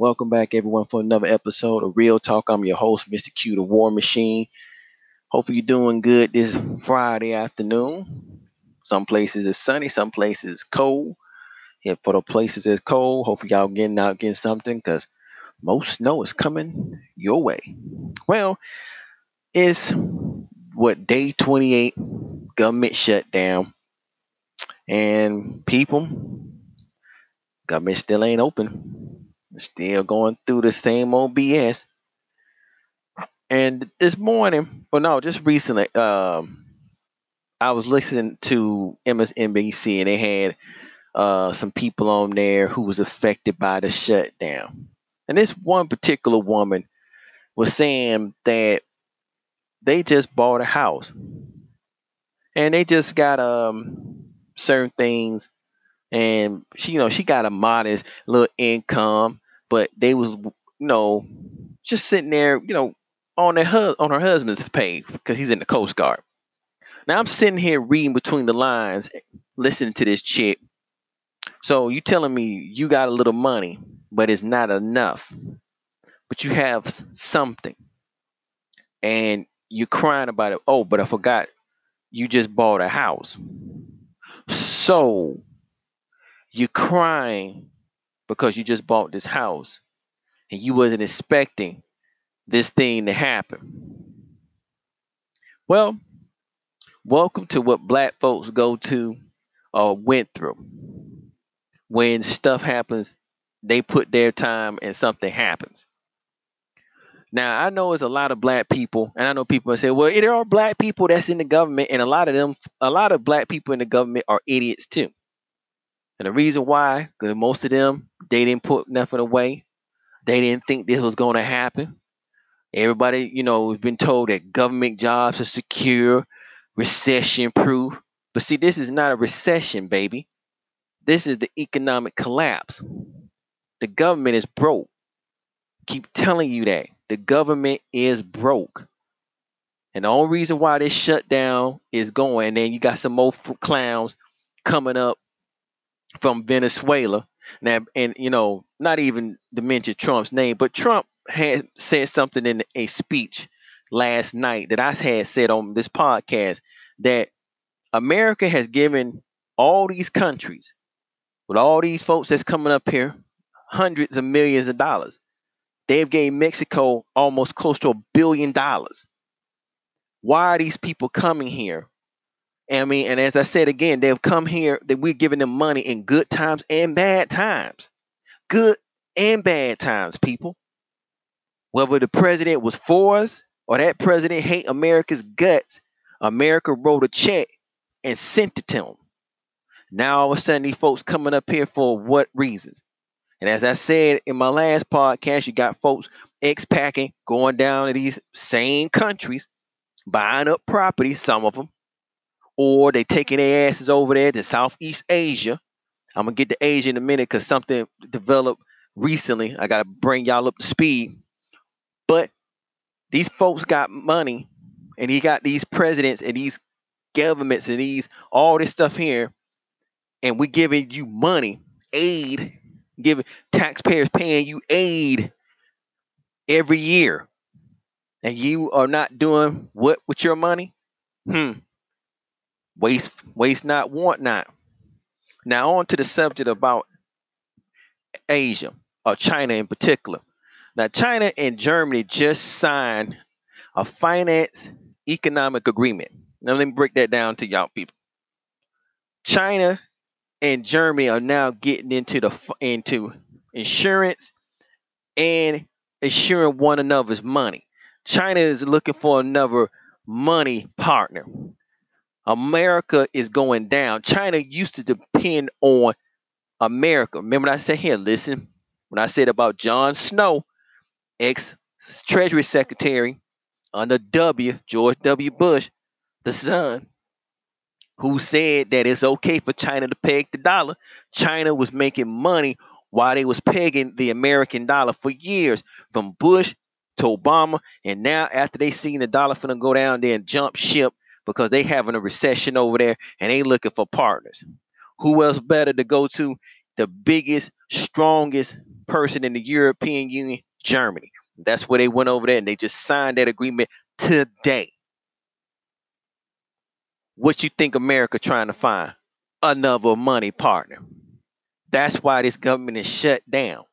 Welcome back, everyone, for another episode of Real Talk. I'm your host, Mr. Q, the War Machine. Hopefully, you're doing good this Friday afternoon. Some places it's sunny, some places it's cold. Yeah, for the places it's cold, hopefully, y'all getting out getting something because most snow is coming your way. Well, it's what day 28, government shutdown, and people, government still ain't open Still going through the same old BS. And this morning, well, no, just recently, um, I was listening to MSNBC and they had uh, some people on there who was affected by the shutdown. And this one particular woman was saying that they just bought a house and they just got um certain things and she you know she got a modest little income but they was you know just sitting there you know on their on her husband's pay because he's in the coast guard. Now i'm sitting here reading between the lines listening to this chick. So you telling me you got a little money but it's not enough but you have something. And you're crying about it. Oh but i forgot you just bought a house. So you're crying because you just bought this house and you wasn't expecting this thing to happen. Well, welcome to what black folks go to or went through. When stuff happens, they put their time and something happens. Now I know it's a lot of black people, and I know people say, "Well, there are black people that's in the government, and a lot of them, a lot of black people in the government are idiots too." And the reason why, because most of them, they didn't put nothing away. They didn't think this was going to happen. Everybody, you know, has been told that government jobs are secure, recession proof. But see, this is not a recession, baby. This is the economic collapse. The government is broke. Keep telling you that. The government is broke. And the only reason why this shutdown is going, and then you got some more clowns coming up from Venezuela. Now, and you know, not even to mention Trump's name, but Trump had said something in a speech last night that I had said on this podcast that America has given all these countries, with all these folks that's coming up here, hundreds of millions of dollars. They've gave Mexico almost close to a billion dollars. Why are these people coming here I mean, and as I said again, they've come here that we're giving them money in good times and bad times. Good and bad times, people. Whether the president was for us or that president hate America's guts, America wrote a check and sent it to them. Now all of a sudden these folks coming up here for what reasons? And as I said in my last podcast, you got folks expacking, going down to these same countries, buying up property, some of them, or they taking their asses over there to Southeast Asia. I'm gonna get to Asia in a minute because something developed recently. I gotta bring y'all up to speed. But these folks got money, and he got these presidents and these governments and these all this stuff here, and we're giving you money, aid, giving taxpayers paying you aid every year, and you are not doing what with your money? Hmm. Waste, waste not, want not. Now on to the subject about Asia or China in particular. Now China and Germany just signed a finance economic agreement. Now let me break that down to y'all people. China and Germany are now getting into the into insurance and insuring one another's money. China is looking for another money partner. America is going down. China used to depend on America. Remember I said here? Listen, when I said about John Snow, ex Treasury Secretary under W, George W. Bush, the son, who said that it's okay for China to peg the dollar. China was making money while they was pegging the American dollar for years, from Bush to Obama, and now after they seen the dollar finna go down there and jump ship because they having a recession over there and they looking for partners. Who else better to go to? The biggest, strongest person in the European Union? Germany. That's where they went over there and they just signed that agreement today. What you think America trying to find? Another money partner. That's why this government is shut down.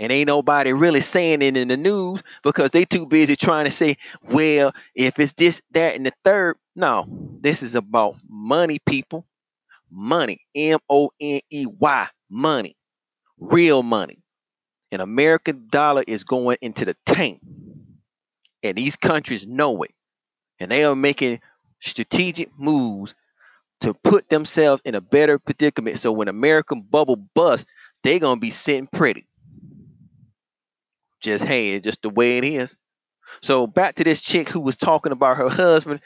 And ain't nobody really saying it in the news because they too busy trying to say, well, if it's this, that, and the third. No, this is about money, people. Money. M-O-N-E-Y. Money. Real money. An American dollar is going into the tank. And these countries know it. And they are making strategic moves to put themselves in a better predicament. So when American bubble busts, they're gonna be sitting pretty. Just hey, just the way it is. So back to this chick who was talking about her husband.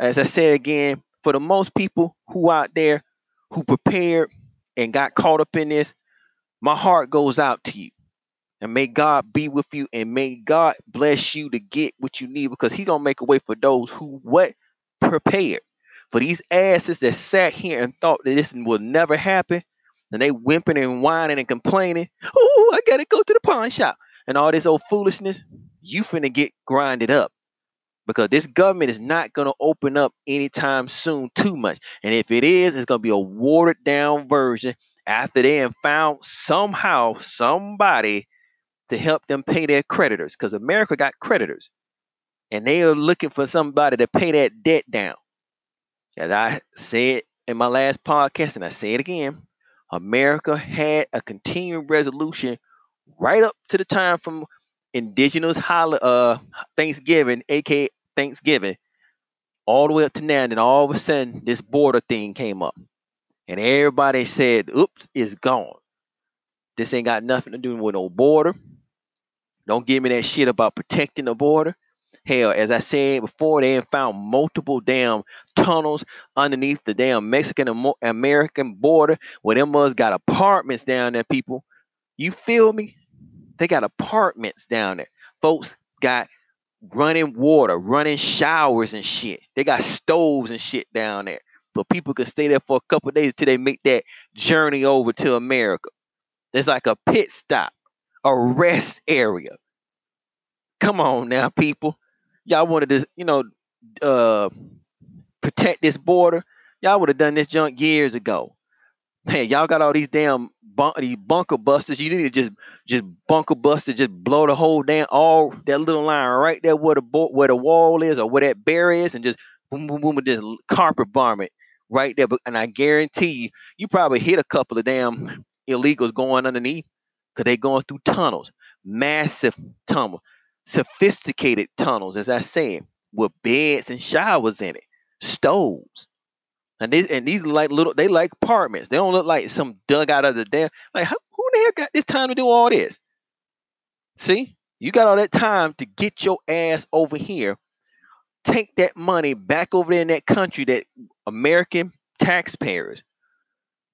As I said again, for the most people who out there who prepared and got caught up in this, my heart goes out to you. And may God be with you and may God bless you to get what you need because He gonna make a way for those who what prepared. For these asses that sat here and thought that this will never happen, and they whimpering and whining and complaining, oh, I gotta go to the pawn shop and all this old foolishness, you finna get grinded up. Because this government is not gonna open up anytime soon too much. And if it is, it's gonna be a watered down version after they have found somehow somebody to help them pay their creditors. Because America got creditors. And they are looking for somebody to pay that debt down. As I said in my last podcast, and I say it again, America had a continuing resolution right up to the time from indigenous holiday, uh, Thanksgiving, aka Thanksgiving, all the way up to now. And all of a sudden, this border thing came up. And everybody said, oops, it's gone. This ain't got nothing to do with no border. Don't give me that shit about protecting the border. Hell, as I said before, they found multiple damn tunnels underneath the damn Mexican American border where them must got apartments down there, people. You feel me? They got apartments down there. Folks got running water, running showers and shit. They got stoves and shit down there. But people can stay there for a couple days until they make that journey over to America. There's like a pit stop, a rest area. Come on now, people y'all wanted to, you know, uh, protect this border, y'all would have done this junk years ago. Man, y'all got all these damn bunk, these bunker busters. You need to just just bunker buster, just blow the whole damn all that little line right there where the bo- where the wall is or where that barrier is, and just boom boom boom, and just carpet bomb it right there. But and I guarantee you, you probably hit a couple of damn illegals going underneath because they going through tunnels, massive tunnels, sophisticated tunnels, as I said, with beds and showers in it, stoves. And these and these like little they like apartments. They don't look like some dug out of the damn like how, who the hell got this time to do all this? See, you got all that time to get your ass over here. Take that money back over there in that country that American taxpayers,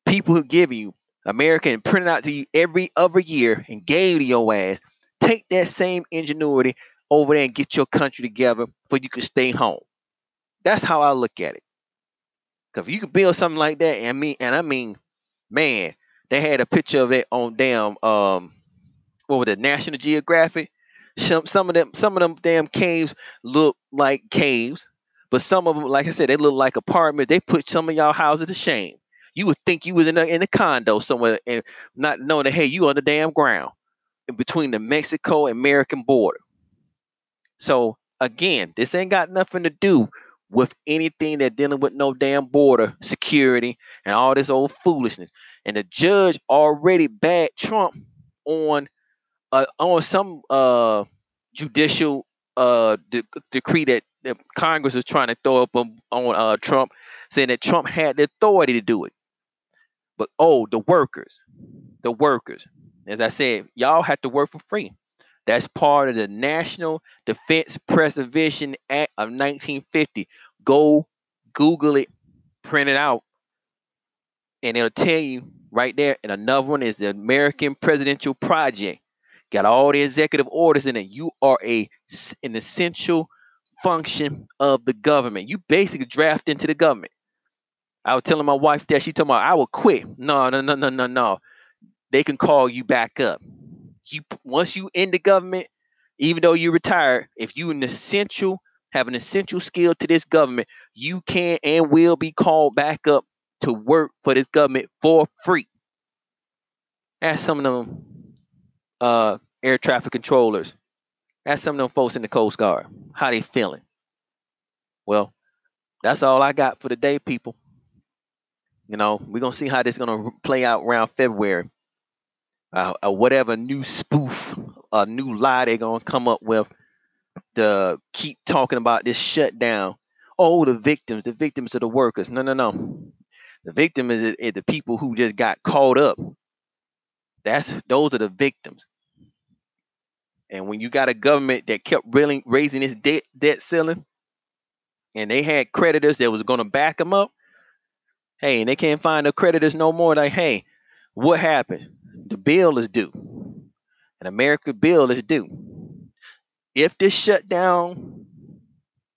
people who give you American and print it out to you every other year and gave to your ass take that same ingenuity over there and get your country together for you can stay home. That's how I look at it. Cause if you could build something like that, and I mean, and I mean, man, they had a picture of it on damn um what was it, National Geographic. Some some of them some of them damn caves look like caves, but some of them, like I said, they look like apartments. They put some of y'all houses to shame. You would think you was in a in a condo somewhere and not knowing that hey, you on the damn ground in between the Mexico American border. So again, this ain't got nothing to do with anything that dealing with no damn border security and all this old foolishness. And the judge already backed Trump on uh, on some uh, judicial uh, de- decree that, that Congress was trying to throw up on, on uh, Trump, saying that Trump had the authority to do it. But oh, the workers, the workers, as I said, y'all have to work for free. That's part of the National Defense Preservation Act of 1950. Go Google it, print it out, and it'll tell you right there. And another one is the American Presidential Project. Got all the executive orders in it. You are a an essential function of the government. You basically draft into the government. I was telling my wife that she told me I will quit. No, no, no, no, no, no they can call you back up. You once you in the government, even though you retired, if you an essential have an essential skill to this government, you can and will be called back up to work for this government for free. Ask some of them uh, air traffic controllers. Ask some of them folks in the Coast Guard how they feeling. Well, that's all I got for the day, people. You know, we're gonna see how this is gonna play out around February. Uh, uh, whatever new spoof, a new lie they're gonna come up with to keep talking about this shutdown. Oh, the victims, the victims of the workers. No, no, no. The victim is, is the people who just got caught up. That's those are the victims. And when you got a government that kept really raising its debt debt ceiling, and they had creditors that was to back them up, hey, and they can't find the creditors no more. Like, hey, what happened? The bill is due. An American bill is due. If this shutdown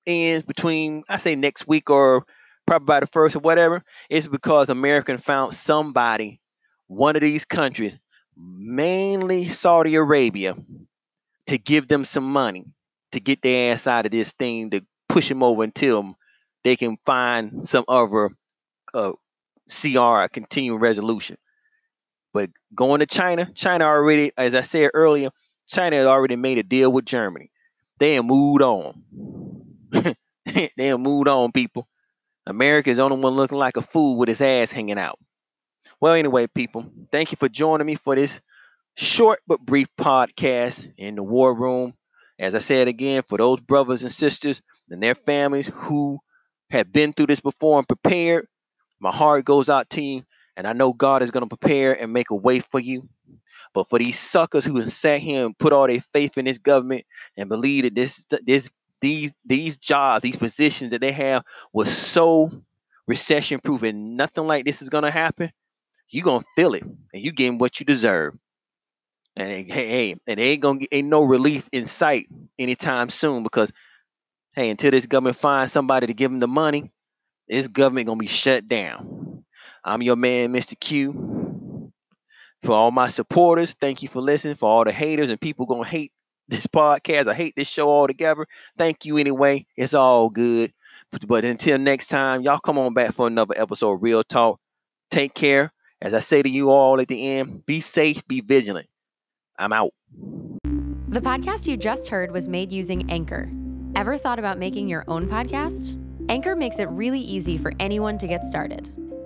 ends between, I say next week or probably by the first or whatever, it's because American found somebody, one of these countries, mainly Saudi Arabia, to give them some money to get their ass out of this thing to push them over until they can find some other uh, CR, a continuing resolution. But going to China, China already, as I said earlier, China had already made a deal with Germany. They moved on. they moved on, people. America is the only one looking like a fool with his ass hanging out. Well, anyway, people, thank you for joining me for this short but brief podcast in the war room. As I said again, for those brothers and sisters and their families who have been through this before and prepared, my heart goes out to you. And I know God is going to prepare and make a way for you. But for these suckers who have sat here and put all their faith in this government and believe that this this these these jobs, these positions that they have was so recession proof and nothing like this is gonna happen, you're gonna feel it and you getting what you deserve. And hey, hey, and ain't gonna get ain't no relief in sight anytime soon because hey, until this government finds somebody to give them the money, this government gonna be shut down. I'm your man, Mr. Q. For all my supporters, thank you for listening. For all the haters and people gonna hate this podcast, I hate this show altogether. Thank you anyway. It's all good. But, but until next time, y'all come on back for another episode of Real Talk. Take care. As I say to you all at the end, be safe, be vigilant. I'm out. The podcast you just heard was made using Anchor. Ever thought about making your own podcast? Anchor makes it really easy for anyone to get started.